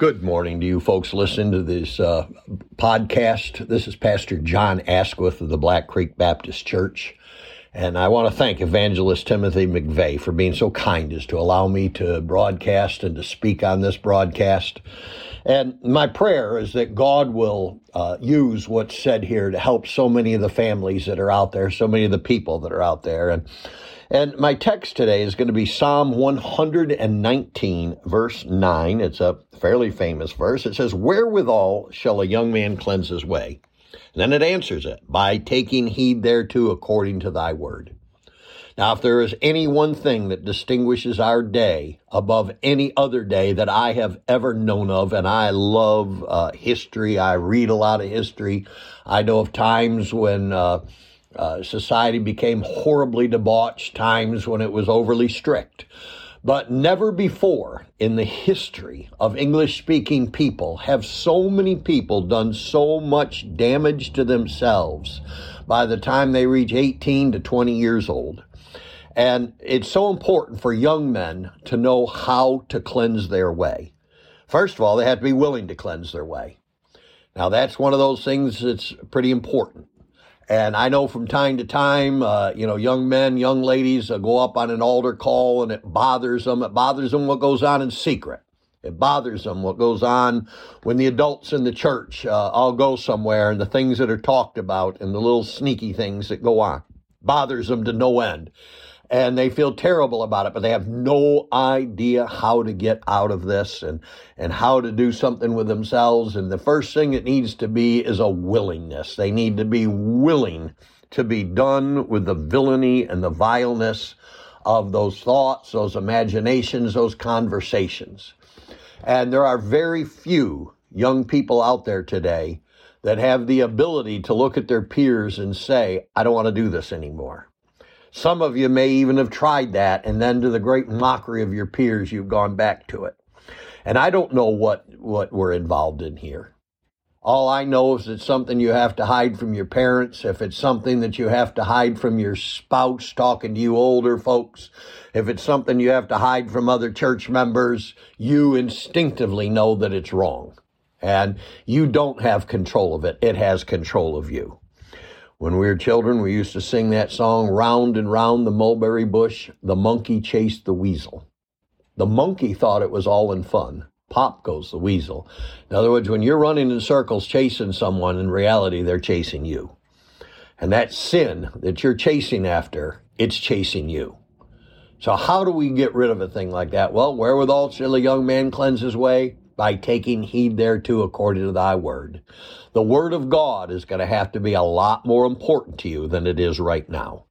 Good morning to you folks listening to this uh, podcast. This is Pastor John Asquith of the Black Creek Baptist Church. And I want to thank Evangelist Timothy McVeigh for being so kind as to allow me to broadcast and to speak on this broadcast. And my prayer is that God will uh, use what's said here to help so many of the families that are out there, so many of the people that are out there. And and my text today is going to be Psalm 119, verse 9. It's a fairly famous verse. It says, Wherewithal shall a young man cleanse his way? And then it answers it, by taking heed thereto according to thy word. Now, if there is any one thing that distinguishes our day above any other day that I have ever known of, and I love uh, history, I read a lot of history. I know of times when uh, uh, society became horribly debauched, times when it was overly strict. But never before in the history of English speaking people have so many people done so much damage to themselves by the time they reach 18 to 20 years old. And it's so important for young men to know how to cleanse their way. First of all, they have to be willing to cleanse their way. Now, that's one of those things that's pretty important. And I know from time to time, uh, you know, young men, young ladies uh, go up on an altar call and it bothers them. It bothers them what goes on in secret. It bothers them what goes on when the adults in the church uh, all go somewhere and the things that are talked about and the little sneaky things that go on. Bothers them to no end and they feel terrible about it, but they have no idea how to get out of this and, and how to do something with themselves. And the first thing it needs to be is a willingness. They need to be willing to be done with the villainy and the vileness of those thoughts, those imaginations, those conversations. And there are very few young people out there today that have the ability to look at their peers and say, I don't want to do this anymore. Some of you may even have tried that, and then to the great mockery of your peers, you've gone back to it. And I don't know what, what we're involved in here. All I know is it's something you have to hide from your parents, if it's something that you have to hide from your spouse talking to you older folks, if it's something you have to hide from other church members, you instinctively know that it's wrong. And you don't have control of it. It has control of you. When we were children, we used to sing that song, Round and Round the Mulberry Bush, the monkey chased the weasel. The monkey thought it was all in fun. Pop goes the weasel. In other words, when you're running in circles chasing someone, in reality, they're chasing you. And that sin that you're chasing after, it's chasing you. So how do we get rid of a thing like that? Well, wherewithal shall a young man cleanse his way? By taking heed thereto according to thy word. The word of God is going to have to be a lot more important to you than it is right now.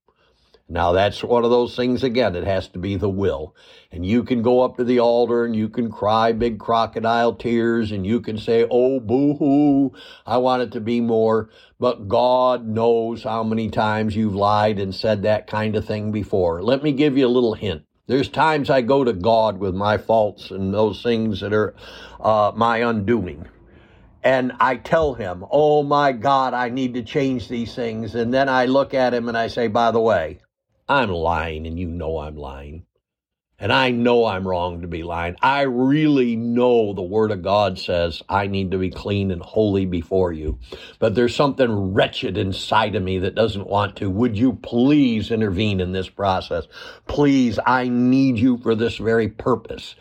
Now that's one of those things again, it has to be the will. And you can go up to the altar and you can cry big crocodile tears and you can say, oh boo hoo, I want it to be more. But God knows how many times you've lied and said that kind of thing before. Let me give you a little hint. There's times I go to God with my faults and those things that are uh, my undoing. And I tell him, oh my God, I need to change these things. And then I look at him and I say, by the way, I'm lying and you know I'm lying. And I know I'm wrong to be lying. I really know the Word of God says I need to be clean and holy before you. But there's something wretched inside of me that doesn't want to. Would you please intervene in this process? Please, I need you for this very purpose.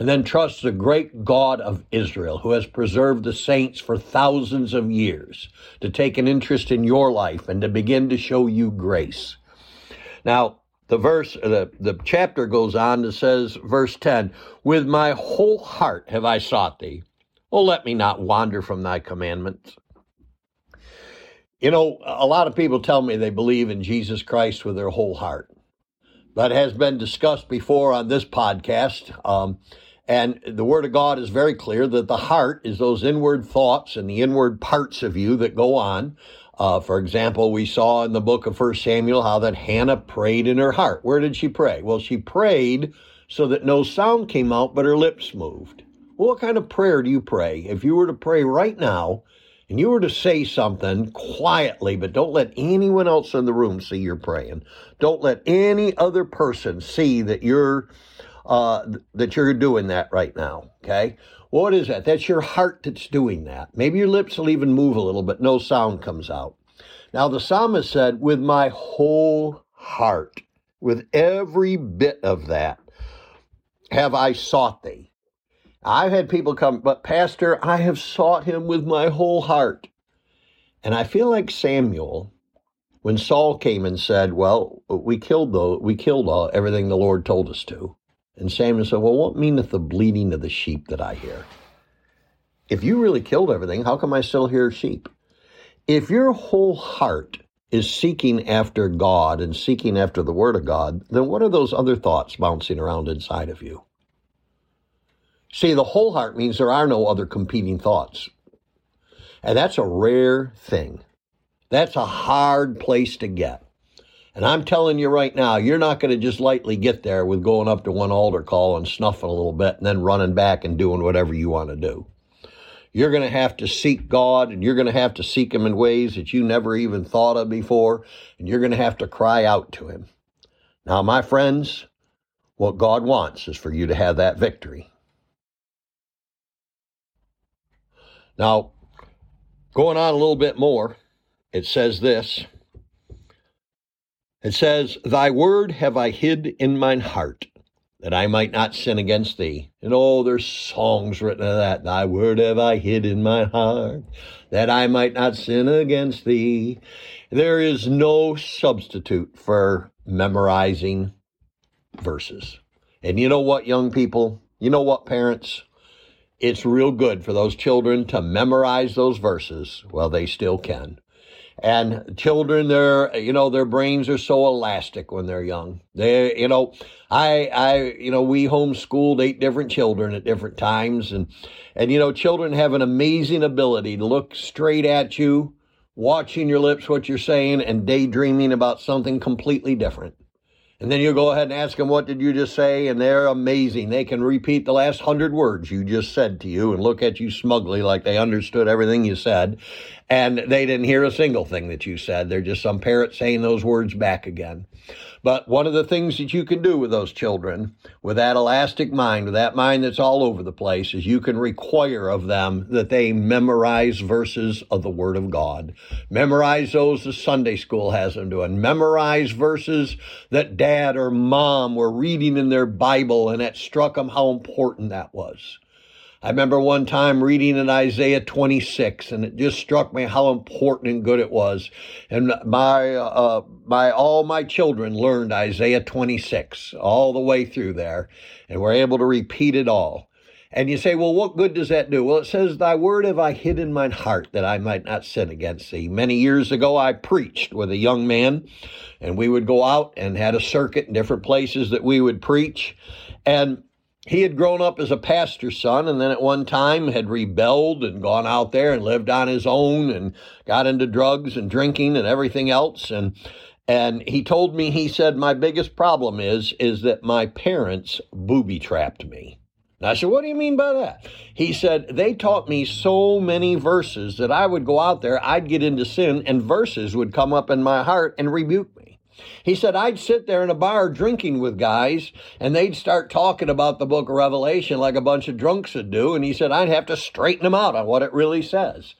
And then trust the great God of Israel who has preserved the saints for thousands of years to take an interest in your life and to begin to show you grace. Now, the verse, the, the chapter goes on to says, verse 10, with my whole heart have I sought thee. Oh, let me not wander from thy commandments. You know, a lot of people tell me they believe in Jesus Christ with their whole heart. That has been discussed before on this podcast. Um, and the Word of God is very clear that the heart is those inward thoughts and the inward parts of you that go on. Uh, for example, we saw in the book of First Samuel how that Hannah prayed in her heart. Where did she pray? Well, she prayed so that no sound came out, but her lips moved. Well, what kind of prayer do you pray? If you were to pray right now and you were to say something quietly, but don't let anyone else in the room see you're praying. Don't let any other person see that you're uh, that you're doing that right now. Okay. What is that? That's your heart that's doing that. Maybe your lips will even move a little, but no sound comes out. Now, the psalmist said, with my whole heart, with every bit of that, have I sought thee. I've had people come, but Pastor, I have sought him with my whole heart. And I feel like Samuel, when Saul came and said, Well, we killed the we killed all, everything the Lord told us to. And Samuel said, Well, what meaneth the bleating of the sheep that I hear? If you really killed everything, how come I still hear sheep? If your whole heart is seeking after God and seeking after the Word of God, then what are those other thoughts bouncing around inside of you? See, the whole heart means there are no other competing thoughts. And that's a rare thing. That's a hard place to get. And I'm telling you right now, you're not going to just lightly get there with going up to one altar call and snuffing a little bit and then running back and doing whatever you want to do. You're going to have to seek God and you're going to have to seek Him in ways that you never even thought of before. And you're going to have to cry out to Him. Now, my friends, what God wants is for you to have that victory. Now, going on a little bit more, it says this it says, Thy word have I hid in mine heart, that I might not sin against thee. And oh, there's songs written of that. Thy word have I hid in my heart, that I might not sin against thee. There is no substitute for memorizing verses. And you know what, young people? You know what, parents? It's real good for those children to memorize those verses. Well, they still can. And children, their you know their brains are so elastic when they're young. They you know I I you know we homeschooled eight different children at different times, and and you know children have an amazing ability to look straight at you, watching your lips, what you're saying, and daydreaming about something completely different. And then you go ahead and ask them, what did you just say? And they're amazing. They can repeat the last hundred words you just said to you and look at you smugly like they understood everything you said. And they didn't hear a single thing that you said. They're just some parrot saying those words back again. But one of the things that you can do with those children, with that elastic mind, with that mind that's all over the place, is you can require of them that they memorize verses of the Word of God. Memorize those the Sunday school has them doing. Memorize verses that dad or mom were reading in their Bible and it struck them how important that was. I remember one time reading in Isaiah 26, and it just struck me how important and good it was. And my, uh, my, all my children learned Isaiah 26 all the way through there, and were able to repeat it all. And you say, well, what good does that do? Well, it says, Thy word have I hid in mine heart that I might not sin against thee. Many years ago, I preached with a young man, and we would go out and had a circuit in different places that we would preach. And he had grown up as a pastor's son and then at one time had rebelled and gone out there and lived on his own and got into drugs and drinking and everything else and and he told me he said my biggest problem is is that my parents booby trapped me and I said, What do you mean by that? He said, They taught me so many verses that I would go out there, I'd get into sin, and verses would come up in my heart and rebuke. He said, I'd sit there in a bar drinking with guys and they'd start talking about the book of Revelation like a bunch of drunks would do. And he said, I'd have to straighten them out on what it really says.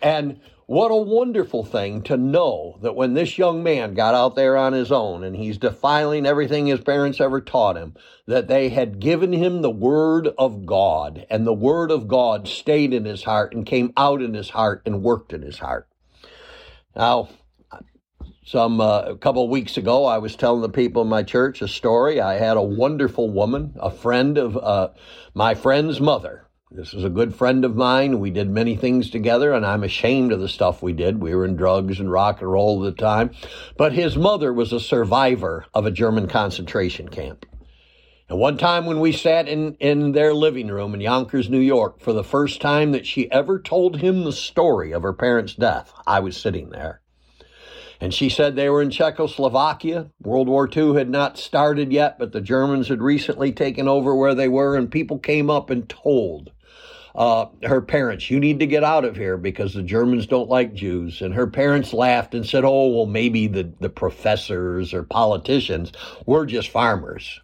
And what a wonderful thing to know that when this young man got out there on his own and he's defiling everything his parents ever taught him, that they had given him the Word of God, and the Word of God stayed in his heart and came out in his heart and worked in his heart. Now, some uh, a couple of weeks ago, I was telling the people in my church a story. I had a wonderful woman, a friend of uh, my friend's mother, this is a good friend of mine. We did many things together, and I'm ashamed of the stuff we did. We were in drugs and rock and roll at the time. But his mother was a survivor of a German concentration camp. And one time when we sat in, in their living room in Yonkers, New York, for the first time that she ever told him the story of her parents' death, I was sitting there. And she said they were in Czechoslovakia. World War II had not started yet, but the Germans had recently taken over where they were, and people came up and told uh, her parents, You need to get out of here because the Germans don't like Jews. And her parents laughed and said, Oh, well, maybe the, the professors or politicians, we're just farmers.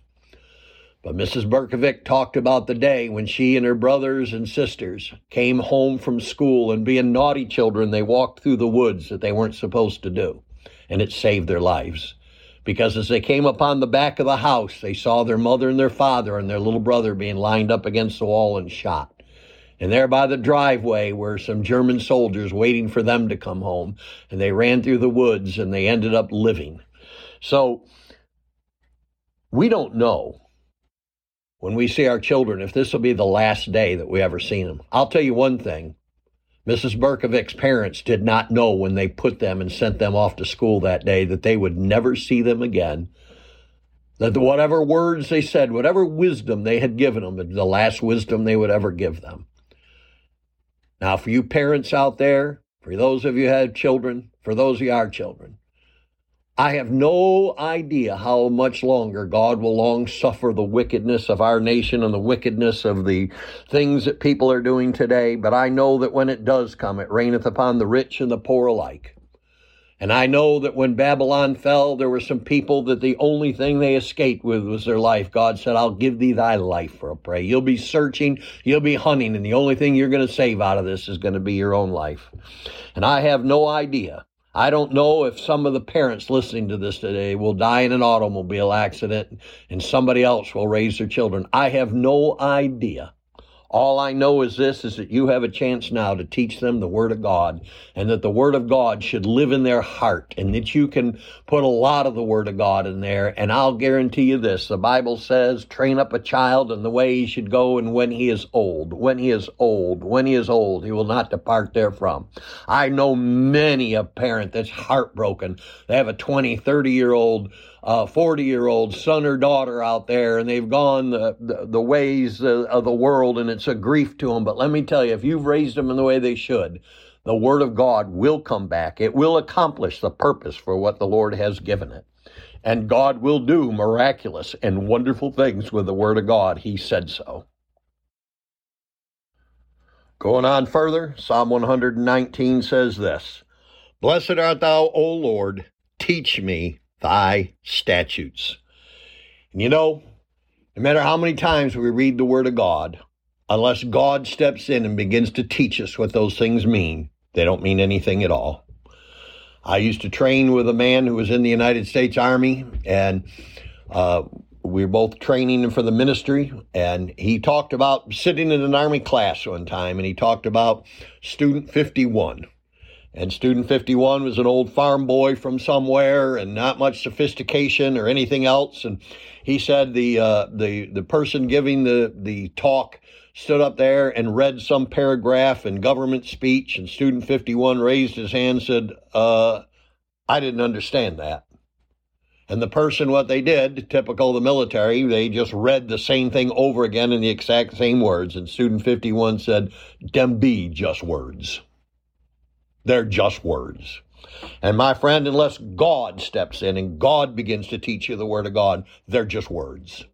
But Mrs. Berkovic talked about the day when she and her brothers and sisters came home from school and being naughty children, they walked through the woods that they weren't supposed to do. And it saved their lives. Because as they came upon the back of the house, they saw their mother and their father and their little brother being lined up against the wall and shot. And there by the driveway were some German soldiers waiting for them to come home. And they ran through the woods and they ended up living. So we don't know when we see our children if this will be the last day that we ever see them. I'll tell you one thing. Mrs. Berkovic's parents did not know when they put them and sent them off to school that day that they would never see them again. That whatever words they said, whatever wisdom they had given them, the last wisdom they would ever give them. Now, for you parents out there, for those of you who have children, for those of you are children, I have no idea how much longer God will long suffer the wickedness of our nation and the wickedness of the things that people are doing today, but I know that when it does come, it raineth upon the rich and the poor alike. And I know that when Babylon fell, there were some people that the only thing they escaped with was their life. God said, I'll give thee thy life for a prey. You'll be searching, you'll be hunting, and the only thing you're going to save out of this is going to be your own life. And I have no idea I don't know if some of the parents listening to this today will die in an automobile accident and somebody else will raise their children. I have no idea. All I know is this is that you have a chance now to teach them the Word of God and that the Word of God should live in their heart and that you can put a lot of the Word of God in there. And I'll guarantee you this the Bible says, train up a child in the way he should go, and when he is old, when he is old, when he is old, he will not depart therefrom. I know many a parent that's heartbroken. They have a 20, 30 year old a 40 year old son or daughter out there and they've gone the, the, the ways of the world and it's a grief to them. But let me tell you, if you've raised them in the way they should, the word of God will come back. It will accomplish the purpose for what the Lord has given it. And God will do miraculous and wonderful things with the word of God. He said so. Going on further, Psalm 119 says this Blessed art thou, O Lord, teach me thy statutes. And you know, no matter how many times we read the Word of God, unless God steps in and begins to teach us what those things mean, they don't mean anything at all. I used to train with a man who was in the United States Army, and uh, we were both training for the ministry. And he talked about sitting in an Army class one time, and he talked about Student 51. And student 51 was an old farm boy from somewhere and not much sophistication or anything else. And he said the, uh, the, the person giving the, the talk stood up there and read some paragraph in government speech. And student 51 raised his hand and said, uh, I didn't understand that. And the person, what they did, typical of the military, they just read the same thing over again in the exact same words. And student 51 said, Dem be just words. They're just words. And my friend, unless God steps in and God begins to teach you the Word of God, they're just words.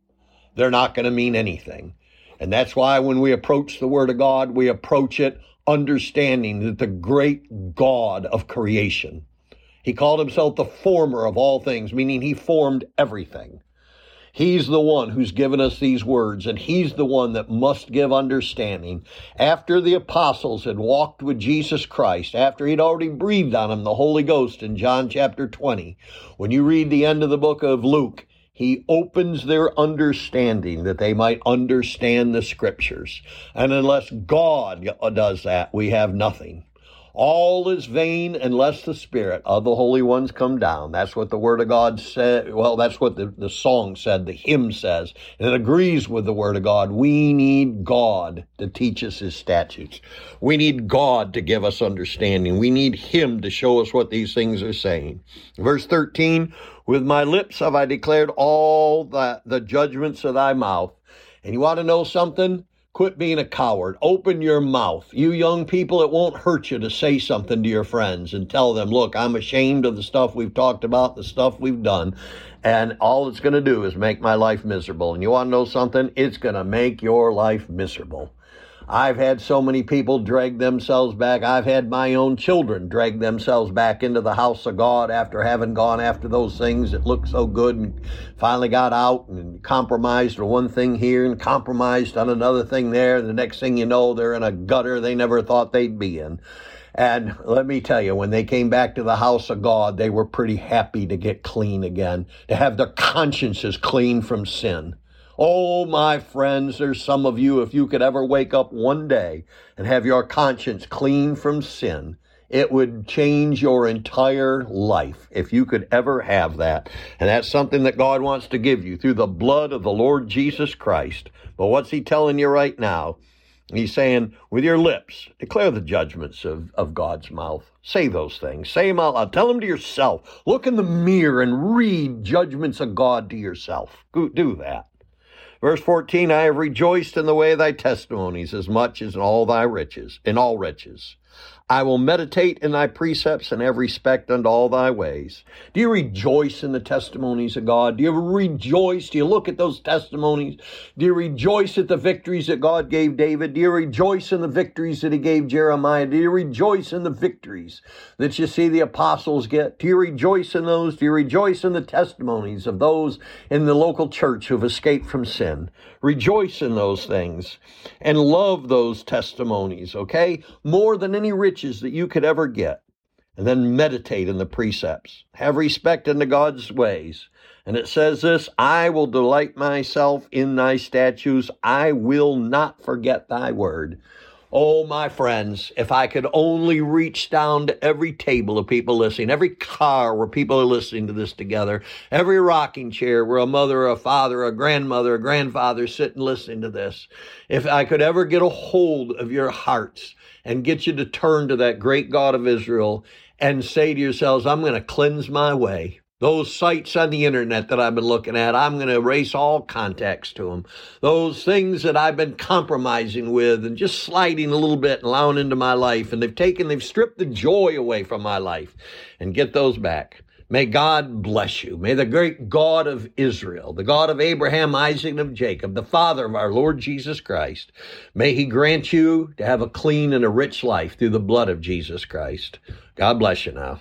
They're not going to mean anything. And that's why when we approach the Word of God, we approach it understanding that the great God of creation He called himself the former of all things, meaning he formed everything. He's the one who's given us these words, and He's the one that must give understanding. After the apostles had walked with Jesus Christ, after He'd already breathed on them the Holy Ghost in John chapter 20, when you read the end of the book of Luke, He opens their understanding that they might understand the scriptures. And unless God does that, we have nothing. All is vain unless the Spirit of the Holy Ones come down. That's what the Word of God said. Well, that's what the, the song said, the hymn says. And it agrees with the Word of God. We need God to teach us His statutes. We need God to give us understanding. We need Him to show us what these things are saying. Verse 13, with my lips have I declared all the, the judgments of thy mouth. And you want to know something? Quit being a coward. Open your mouth. You young people, it won't hurt you to say something to your friends and tell them, look, I'm ashamed of the stuff we've talked about, the stuff we've done, and all it's going to do is make my life miserable. And you want to know something? It's going to make your life miserable. I've had so many people drag themselves back. I've had my own children drag themselves back into the house of God after having gone after those things that looked so good and finally got out and compromised on one thing here and compromised on another thing there. The next thing you know, they're in a gutter they never thought they'd be in. And let me tell you, when they came back to the house of God, they were pretty happy to get clean again, to have their consciences clean from sin. Oh, my friends, there's some of you, if you could ever wake up one day and have your conscience clean from sin, it would change your entire life if you could ever have that. And that's something that God wants to give you through the blood of the Lord Jesus Christ. But what's He telling you right now? He's saying, with your lips, declare the judgments of, of God's mouth. Say those things. Say them out loud. Tell them to yourself. Look in the mirror and read judgments of God to yourself. Do that. Verse 14, I have rejoiced in the way of thy testimonies as much as in all thy riches, in all riches. I will meditate in thy precepts and have respect unto all thy ways. Do you rejoice in the testimonies of God? Do you rejoice? Do you look at those testimonies? Do you rejoice at the victories that God gave David? Do you rejoice in the victories that he gave Jeremiah? Do you rejoice in the victories that you see the apostles get? Do you rejoice in those? Do you rejoice in the testimonies of those in the local church who've escaped from sin? Rejoice in those things and love those testimonies, okay? More than any riches that you could ever get. And then meditate in the precepts. Have respect unto God's ways. And it says this I will delight myself in thy statutes. I will not forget thy word. Oh, my friends, if I could only reach down to every table of people listening, every car where people are listening to this together, every rocking chair where a mother, a father, a grandmother, a grandfather sit and listening to this, if I could ever get a hold of your hearts and get you to turn to that great God of Israel and say to yourselves, I'm going to cleanse my way. Those sites on the internet that I've been looking at, I'm going to erase all contacts to them. Those things that I've been compromising with and just sliding a little bit and allowing into my life, and they've taken, they've stripped the joy away from my life, and get those back. May God bless you. May the great God of Israel, the God of Abraham, Isaac, and of Jacob, the Father of our Lord Jesus Christ, may He grant you to have a clean and a rich life through the blood of Jesus Christ. God bless you now.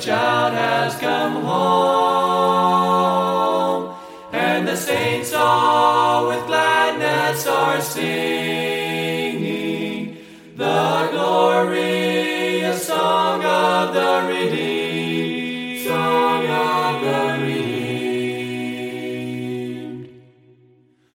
child has come home, and the saints all with gladness are singing the glorious song of the redeemed.